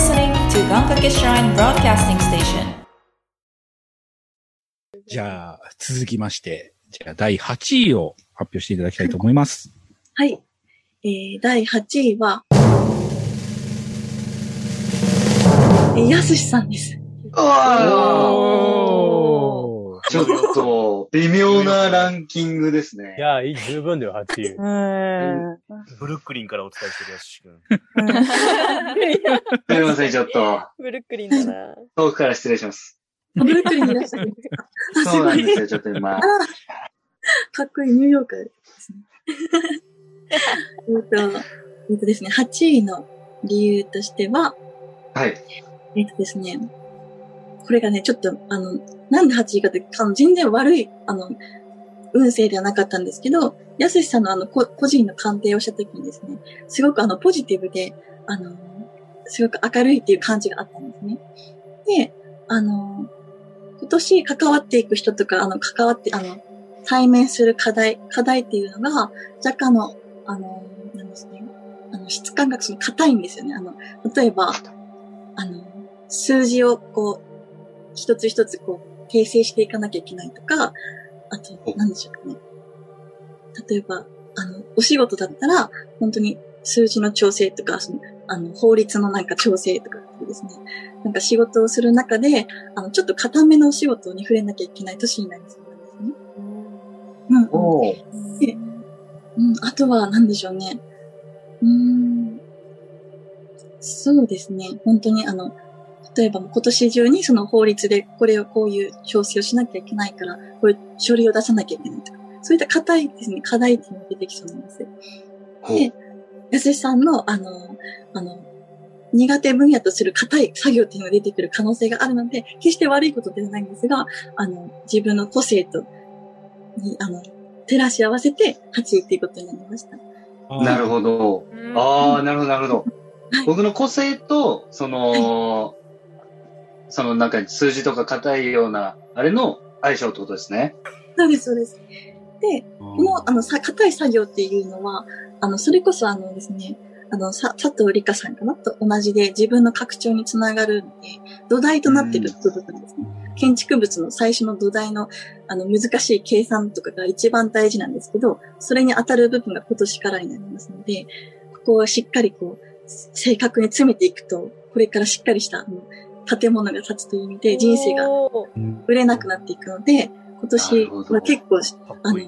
listening to Gankake Shrine Broadcasting Station. じゃあ、続きまして、じゃあ第8位を発表していただきたいと思います。はい。えー、第8位は、えー、やすしさんです。あおーちょっと、微妙なランキングですねい。や、いい十分だよ、8位。うん。ブルックリンからお伝えしてるやすし君。すみません、ちょっと、ブルックリンだな。遠くから失礼します。ブルックリンにいらっしゃる。そうなんですよ、ちょっと今。かっこいいニューヨーカーですね。えっと、えっとですね、8位の理由としては、はい。えっとですね、これがね、ちょっと、あの、なんで8位かって、あの、全然悪い、あの、運勢ではなかったんですけど、やすしさんのあの、個人の鑑定をしたときにですね、すごくあの、ポジティブで、あの、すごく明るいっていう感じがあったんですね。で、あの、今年関わっていく人とか、あの、関わって、あの、対面する課題、課題っていうのが、若干の、あの、なんですね、あの、質感がその硬いんですよね。あの、例えば、あの、数字をこう、一つ一つこう、訂正していかなきゃいけないとか、あと、なんでしょうかね。例えば、あの、お仕事だったら、本当に数字の調整とか、その、あの、法律のなんか調整とかですね、なんか仕事をする中で、あの、ちょっと固めのお仕事に触れなきゃいけない年になりそうなんですね。うん、うん。おーでうん、あとは何でしょうね。うーん。そうですね。本当にあの、例えば今年中にその法律でこれをこういう調整をしなきゃいけないから、こういう書類を出さなきゃいけないとか、そういった硬いですね、課題っていうのが出てきそうなんですで、安井さんの、あの、あの、苦手分野とする硬い作業っていうのが出てくる可能性があるので、決して悪いことではないんですが、あの、自分の個性と、に、あの、照らし合わせて8位っていうことになりました。なるほど。ああ、なるほど、なるほど。僕の個性と、その、そのなんか数字とか硬いような、あれの相性ってことですね。そうです、そうです。で、この、あの、さ、硬い作業っていうのは、あの、それこそあのですね、あの、さ、佐藤理香さんかなと同じで自分の拡張につながるんで、土台となってる部分ですね。建築物の最初の土台の、あの、難しい計算とかが一番大事なんですけど、それに当たる部分が今年からになりますので、ここはしっかりこう、正確に詰めていくと、これからしっかりした、あの、建物が建つという意味で人生がうん売れなくなっていくので、今年は結構、あの、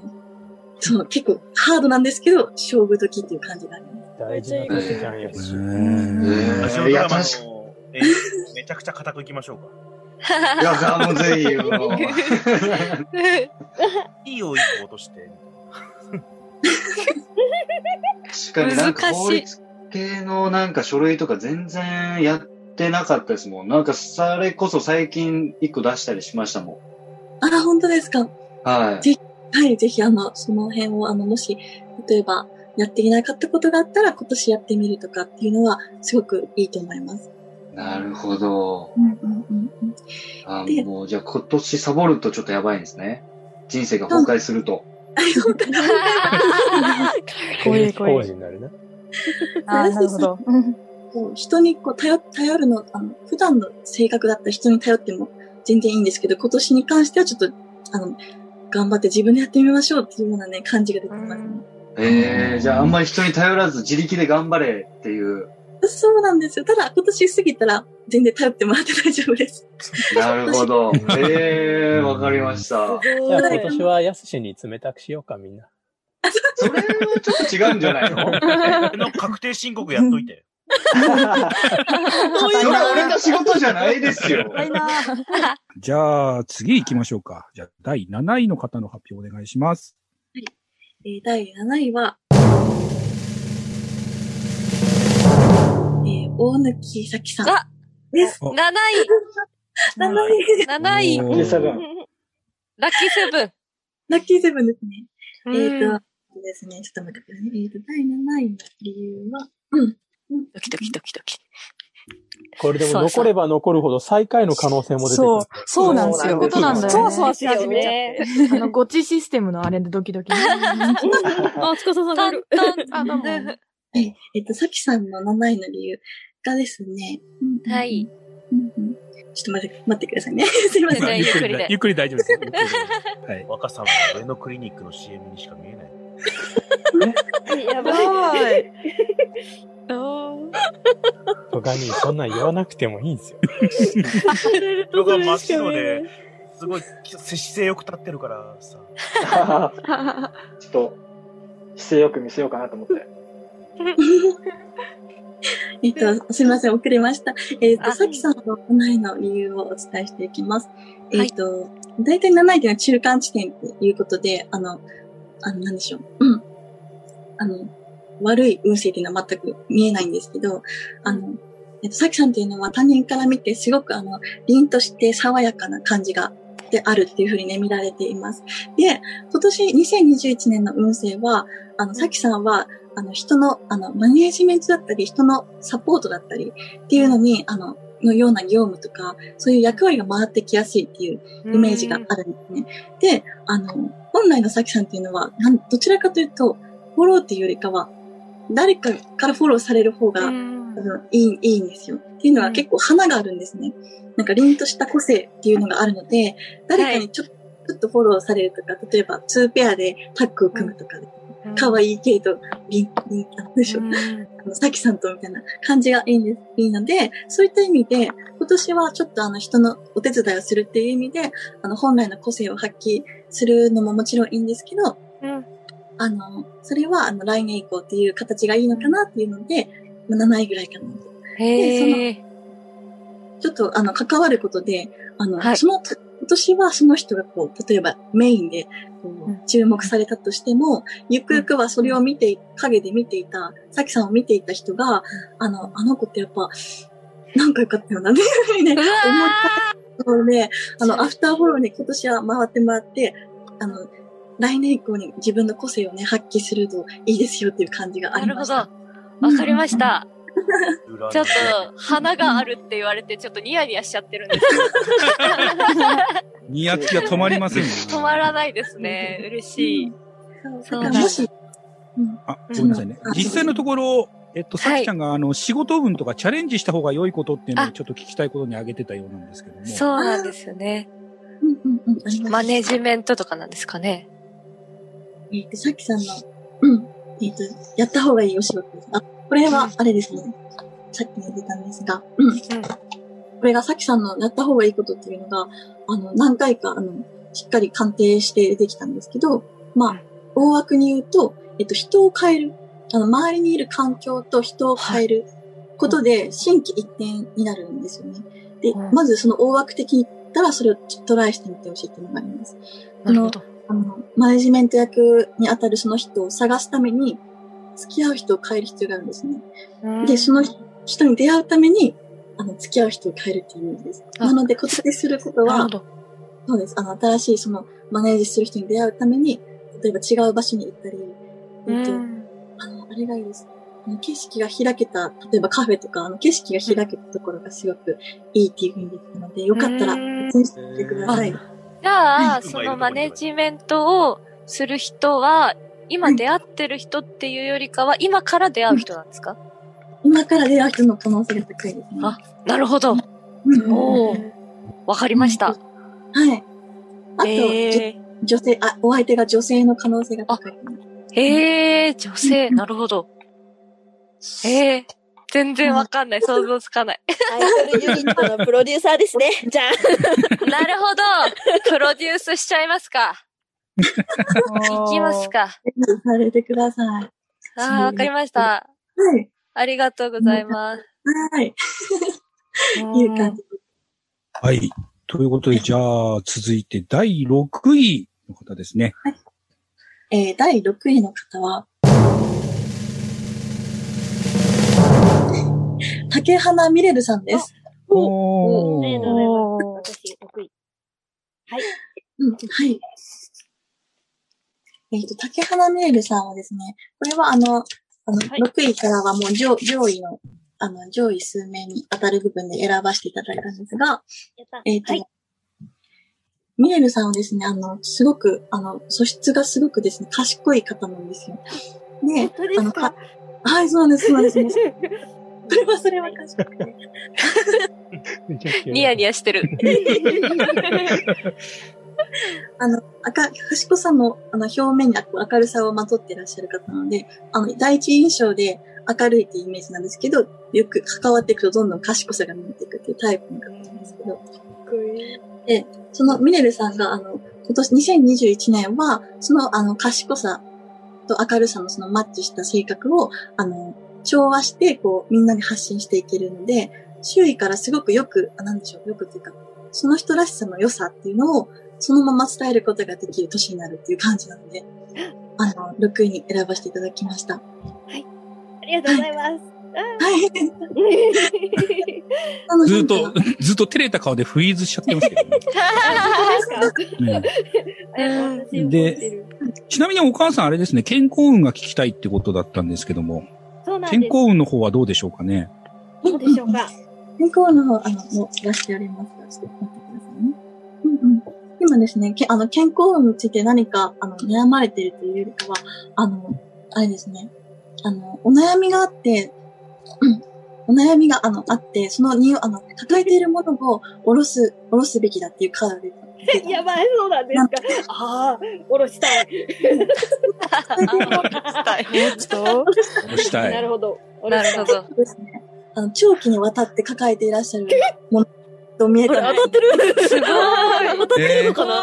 そう、結構ハードなんですけど、勝負時っていう感じがあります。大事なことじゃんやし。いや、ドラマ確かの演出めちゃくちゃ固くいきましょうか。いや、もうぜひ、もう いいを一個落として。確かになんか難しい法律系のなんか書類とか全然やってなかったですもん。なんかそれこそ最近一個出したりしましたもあ、本当ですかん。はい。ぜはい、ぜひあの、その辺をあの、もし、例えば、やっていなかったことがあったら、今年やってみるとかっていうのは、すごくいいと思います。なるほど。うんうんうんうん。あでもう、じゃあ今年サボるとちょっとやばいんですね。人生が崩壊すると。怖い怖い工事になるな。あーなるほど。こう人にこう頼、頼るの、あの、普段の性格だったら人に頼っても全然いいんですけど、今年に関してはちょっと、あの、頑張って自分でやってみましょうっていうようなね、感じが出てますね。ええじゃああんまり人に頼らず自力で頑張れっていう。そうなんですよ。ただ、今年過ぎたら全然頼ってもらって大丈夫です。なるほど。ええわかりました。じゃあ今年はやすしに冷たくしようか、みんな。それはちょっと違うんじゃないの？俺の確定申告やっといて。それは俺の仕事じゃないですよ。じゃあ、次行きましょうか。じゃあ、第7位の方の発表お願いします。えー第7位は、えー大貫咲さんあです。7位。7位。7位。ラッキーセブン。ラッキーセブンですね。うんえっ、と、ですね、ちょっと待ってくださいね。えっ、と、第7位の理由は、うん。ドキドキドキドキ。これでも残れば残るほど最下位の可能性も出てくる。そう、そうなんですよ。そういうことなんだよねそうそうし始めちゃって。ね。あの、ゴチシステムのあれでドキドキ。あ、つかささんがいる。あどうもはい。えっ、と、さきさんの7位の理由。がですね、はい。ちょっと待って、待ってくださいね。すいません。ゆっくりでゆっくり大丈夫ですはい。若さんの上のクリニックの CM にしか見えない。やばい。トガニー、そんなん言わなくてもいいんですよ。人が真っ白で、すごい姿勢よく立ってるからさ。ちょっと、姿勢よく見せようかなと思って。えっと、すみません、遅れました。えっと、さきさんの7位の理由をお伝えしていきます。えっと、大体7位というのは中間地点ということで、あの、あの、なんでしょう。うん。あの、悪い運勢っていうのは全く見えないんですけど、あの、えっと、さきさんっていうのは他人から見てすごくあの、凛として爽やかな感じが、であるっていうふうにね、見られています。で、今年2021年の運勢は、あの、さきさんは、あの、人の、あの、マネージメントだったり、人のサポートだったりっていうのに、あの、のような業務とか、そういう役割が回ってきやすいっていうイメージがあるんですね。で、あの、本来のさきさんっていうのは、なんどちらかというと、フォローっていうよりかは、誰かからフォローされる方が、あのいい、いいんですよ。っていうのは結構花があるんですね。なんか凛とした個性っていうのがあるので、誰かにちょ,、ちょっとフォローされるとか、例えば2ペアでタッグを組むとかで、可愛い系と、凛、凛、なんでしょう。あの、さきさんとみたいな感じがいいんです、いいので、そういった意味で、今年はちょっとあの人のお手伝いをするっていう意味で、あの本来の個性を発揮するのももちろんいいんですけど、あの、それはあの来年以降っていう形がいいのかなっていうので、まあ、7位ぐらいかなと。へえ。ちょっとあの関わることで、あの、その、今年はその人がこう、例えばメインでこう注目されたとしても、ゆくゆくはそれを見てい、影で見ていた、さきさんを見ていた人が、あの、あの子ってやっぱ、なんか良かったよな、っていうふうにね、思ったので、あの、アフターフォローに今年は回ってもらって、あの、来年以降に自分の個性をね、発揮するといいですよっていう感じがありました。なるほど。わかりました。ちょっと、花があるって言われて、ちょっとニヤニヤしちゃってるんですけど。ニヤつきが止まりませんよ。止まらないですね。嬉しい。そうだからもし、あ、ごめんなさいね。実際のところ、えっと、さきちゃんが、あの、仕事運とかチャレンジした方が良いことっていうのをちょっと聞きたいことに挙げてたようなんですけども。そうなんですよね。マネジメントとかなんですかね。えっ、と、さきさんの、うん、えっ、と、やった方がいいお仕事です。あ、これは、あれですね。さっきも出たんですが、うん。これがさきさんのやった方がいいことっていうのが、あの、何回か、あの、しっかり鑑定して出てきたんですけど、まあ、大枠に言うと、えっと、人を変える。あの、周りにいる環境と人を変えることで、心機一転になるんですよね。で、まずその大枠的に言ったら、それをトライしてみてほしいっていうのがあります。なるほど。あの、マネジメント役に当たるその人を探すために、付き合う人を変える必要があるんですね。で、その人に出会うために、あの、付き合う人を変えるっていう意味です。なので、今年することは、そうです。あの、新しいその、マネージする人に出会うために、例えば違う場所に行ったり、えっと、あの、あれがいいです。あの、景色が開けた、例えばカフェとか、あの、景色が開けたところがすごくいいっていうふうに言ってたので、よかったら、実践してみてください。じゃあ、そのマネジメントをする人は、今出会ってる人っていうよりかは、今から出会う人なんですか、今から出会う人の可能性が高いですね。あ、なるほど。おーわかりました。はい。あと、え女性、あ、お相手が女性の可能性が高い。えー、女性、なるほど。えー、全然わかんない。想像つかない。アイドルユニットのプロデューサーですね。じゃあ。なるほど。プロデュースしちゃいますか。行きますか。されてください。ああ、わかりました。はい。ありがとうございます。はい。いう感じ。はい。ということで、じゃあ、続いて第6位の方ですね。えー、第6位の方は、竹花ミレルさんです。おありがとうございます。私、得意。はい。うん、はい。えっ、と、竹花ミレルさんはですね、これはあの、あの、6位からはもう上上位の、あの、上位数名に当たる部分で選ばせていただいたんですが、えっ、と、ミレルさんはですね、あの、すごく、あの、素質がすごくですね、賢い方なんですよ。で、あの、かはい、そうなんです、そうなんです。それはそれは賢くて。ニヤニヤしてる。あの、赤、賢さの、あの、表面に明るさをまとっていらっしゃる方なので、あの、第一印象で明るいっていうイメージなんですけど、よく関わっていくとどんどん賢さが見えていくっていうタイプの方なんですけど。で、そのミネルさんが、あの、今年2021年は、その、あの、賢さと明るさのそのマッチした性格を、あの、調和して、こう、みんなに発信していけるので、周囲からすごくよく、あ、なんでしょう、よくっていうか、その人らしさの良さっていうのを、そのまま伝えることができる年になるっていう感じなので、あの、6位に選ばせていただきました。ありがとうございます。はい。ずっと、ずっと照れた顔でフリーズしちゃってますけどね。ねで、ちなみにお母さんあれですね、健康運が聞きたいってことだったんですけども。健康運の方はどうでしょうかね？どうでしょうか？健康の方、あの、もう出しておりますが、ちょっと待ってくださいね。うんうん。今ですね、けあの、健康運について何か、あの、悩まれているというよりかは、あの、あれですね、あの、お悩みがあって、うん。お悩みが、あの、あって、そのに、あの、抱えているものを下ろす、下ろすべきだっていうカードで。やばい、そうなんですか。ああ、下ろしたい。下ろしたいなるほど。なるほど。ですね。あの、長期にわたって抱えていらっしゃるものと見えてない。当たってる。すごい。当たってるのかな、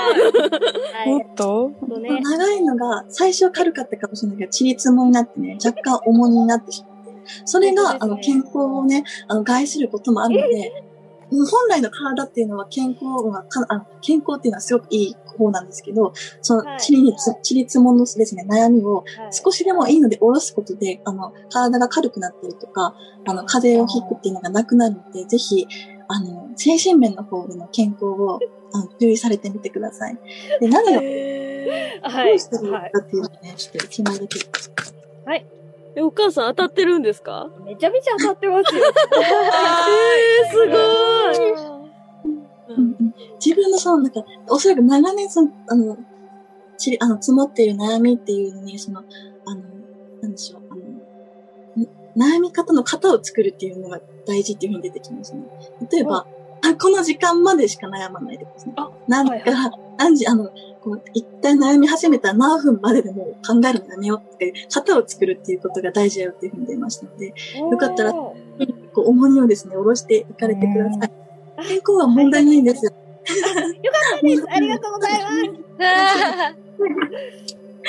もっと？ね、長いのが、最初は軽かったかもしれないけど、ちりつもになってね、若干重荷になってしまって。それが、あの、健康をね、あの、害することもあるので、本来の体っていうのは健康がか、あの健康っていうのはすごくいい方なんですけど、その、ちりにつ、ちりつものですね、悩みを少しでもいいので下ろすことで、あの、体が軽くなったりとか、あの、風邪をひくっていうのがなくなるので、ぜひ、あの、精神面の方での健康を、あの、注意されてみてください。で、何を、はいどうしてるのかっていうのをね、ちょっと一枚だけ。はい。え、お母さん当たってるんですか？めちゃめちゃ当たってますよ。えー、すごい。自分のその、なんか、おそらく長年その、あの、ちあの、積もっている悩みっていうのに、その、あの、なんでしょう、あの、ん悩み方の型を作るっていうのが大事っていうふうに出てきますね。例えば、あこの時間までしか悩まないでですね。なんか、何時、あの、こう、一旦悩み始めたら何分まででも考えるのやめようって、型を作るっていうことが大事だよっていうふうに出ましたので、よかったら、こう、重荷をですね、下ろしていかれてください。健康は問題ないんですよ。よかったです。ありがとうございます。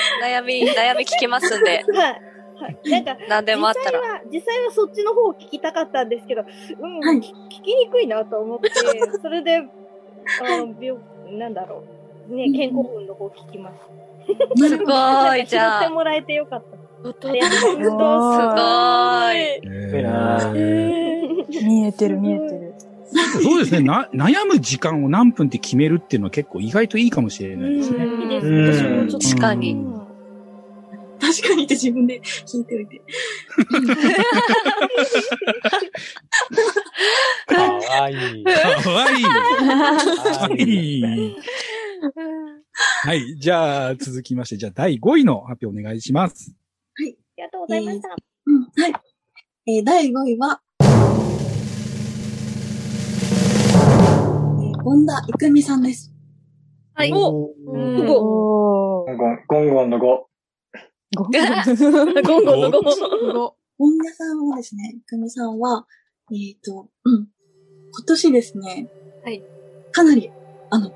悩み、悩み聞きますんで。はい。はい。なんか、何でもあったら実際は、実際はそっちの方を聞きたかったんですけど、うん、聞聞きにくいなと思って、それで、あ の、病、なんだろう。ね、健康運の方聞きます。すごい じゃあ拾ってもらえてよかった。すごい。見えてる見えてる。そうですねな。悩む時間を何分って決めるっていうのは結構意外といいかもしれないですね。いいですうん私もちょっと確かに。確かにって自分で聞いておいて。かわいい。かわいい。かわいい。はい。じゃあ、続きまして、じゃあ、第5位の発表お願いします。はい。ありがとうございました。うん、はい。えー、第5位は、えー、本田郁美さんです。はい。おゴンゴン、ゴンゴンの5。ゴンゴンの5。本田さんはですね、郁美さんは、えっ、と、うん。今年ですね、はい。かなり、あの、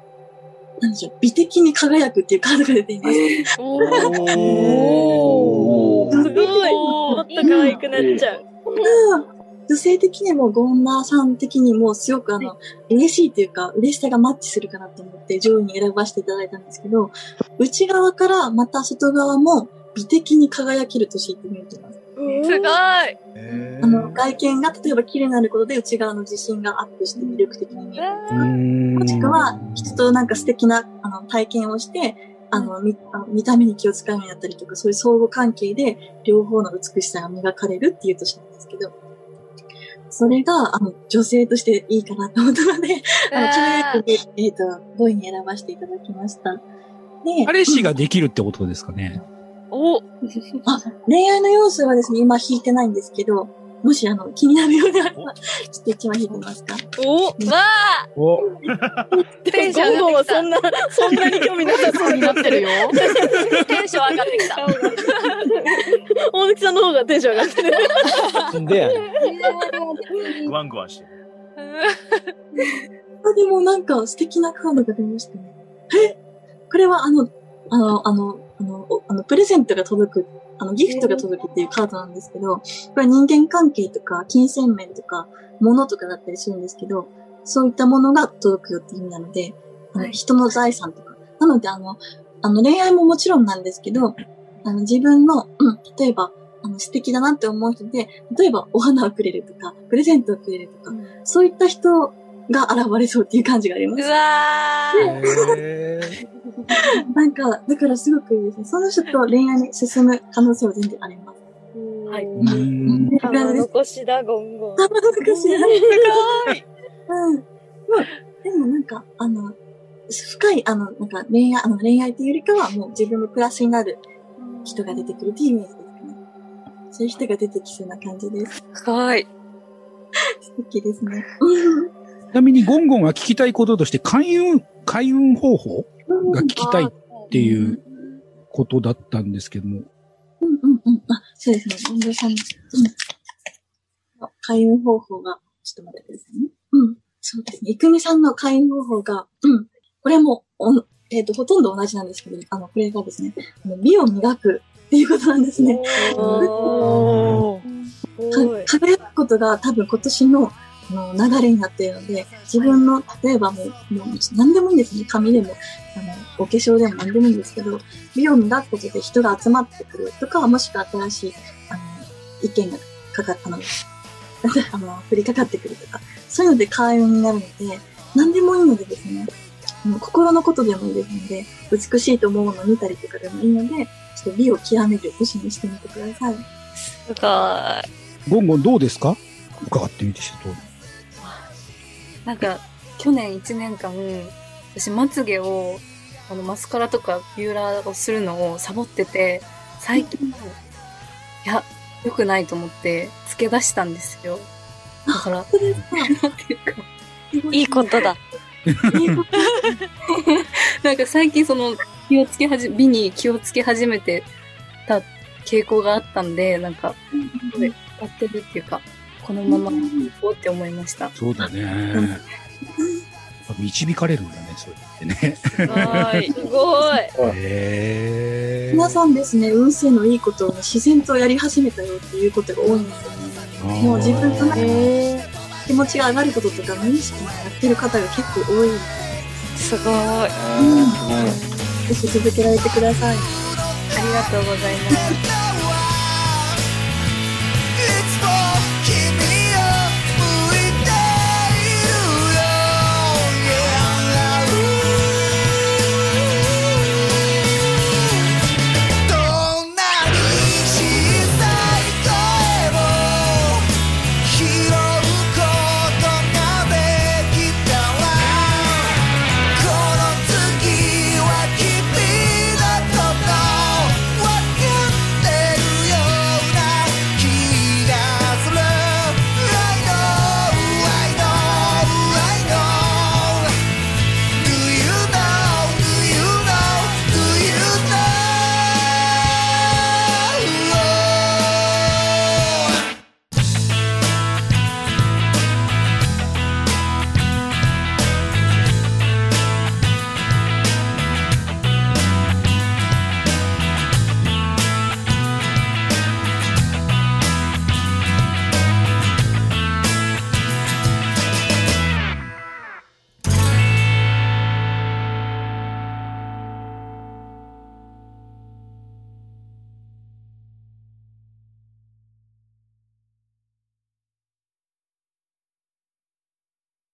なんでしょう、美的に輝くっていうカードが出ています。おー。すごい。もっと可愛くなっちゃう。うん女性的にもゴンナーさん的にもすごくあの、嬉しいというか、嬉しさがマッチするかなと思って上位に選ばせていただいたんですけど、内側からまた外側も美的に輝ける年って見えてます。すごい。あの、外見が例えば綺麗になることで内側の自信がアップして魅力的に見えるとか、もしくは人となんか素敵なあの体験をして、あの、見見た目に気を使うようになったりとか、そういう相互関係で両方の美しさが磨かれるっていう年なんですけど、それが、あの、女性としていいかなと思ったので、あの、輝くで、えっ、と、5位に選ばせていただきました。で、彼氏ができるってことですかね。お あ、恋愛の要素はですね、今引いてないんですけど、もしあの、気になるようであれば、ちょっと一枚引いてみますか？おわあお テンション上がってきた。そんな、そんなに興味なさそうになってるよ。テンション上がってきた。大貫さんの方がテンション上がってる。んでやねグワングワンしてる。あ、でもなんか素敵なカードが出ましたね。え？これはあの、あの、あの、あの、おあの、プレゼントが届く、あの、ギフトが届くっていうカードなんですけど、これは人間関係とか、金銭面とか、物とかだったりするんですけど、そういったものが届くよっていう意味なので、あの、人の財産とか。なので、あの、あの、恋愛ももちろんなんですけど、あの、自分の、うん、例えば、あの、素敵だなって思う人で、例えば、お花をくれるとか、プレゼントをくれるとか、そういった人が現れそうっていう感じがあります。うわへ なんか、だからすごくいいですね。その人と恋愛に進む可能性は全然あります。はい。うん。玉残しだ、ゴンゴン。玉残しだ。すごいうん。まあ、でもなんか、あの、深い、あの、なんか恋愛、あの恋愛っていうよりかはもう自分のプラスになる人が出てくるっていうイメージですかね。そういう人が出てきそうな感じです。すごい。素敵ですね。ちなみにゴンゴンが聞きたいこととして、開運、開運方法？が聞きたいっていうことだったんですけども。うんうんうん。あ、そうですね。近藤さんの、うん。開運方法が、ちょっと待ってくださいね。うん。そうですね。いくみさんの開運方法が、うん。これも、おんえっ、と、ほとんど同じなんですけど、あの、これがですね、あの美を磨くっていうことなんですね。おー。か輝くことが多分今年のあの流れになっているので、自分の、例えばもう、もう何でもいいんですね。髪でも、あの、お化粧でも何でもいいんですけど、美を磨くことで人が集まってくるとか、もしくは新しい、あの、意見がかかったの、あの、降りかかってくるとか、そういうので開運になるので、何でもいいのでですね、あの心のことでもいいですので、美しいと思うものを見たりとかでもいいので、ちょっと美を極める年にしてみてください。すごい。ゴンゴンどうですか？伺ってみてちょっと。なんか、去年1年間、私、まつげを、あの、マスカラとかビューラーをするのをサボってて、最近、いや、良くないと思って、つけ出したんですよ。だから、なんていうか、いいことだ。なんか最近その、気をつけはじ、美に気をつけ始めてた傾向があったんで、なんか、これ、やってるっていうか、このまま行こうって思いました。そうだね。導かれるんだね、そうやってね。すごい。すごい。へ皆さんですね、運勢のいいことをね、自然とやり始めたよっていうことが多いんですよね。もう自分の中で気持ちが上がることとか無意識にやってる方が結構多い。すごい。うん。ぜひ続けられてください。ありがとうございます。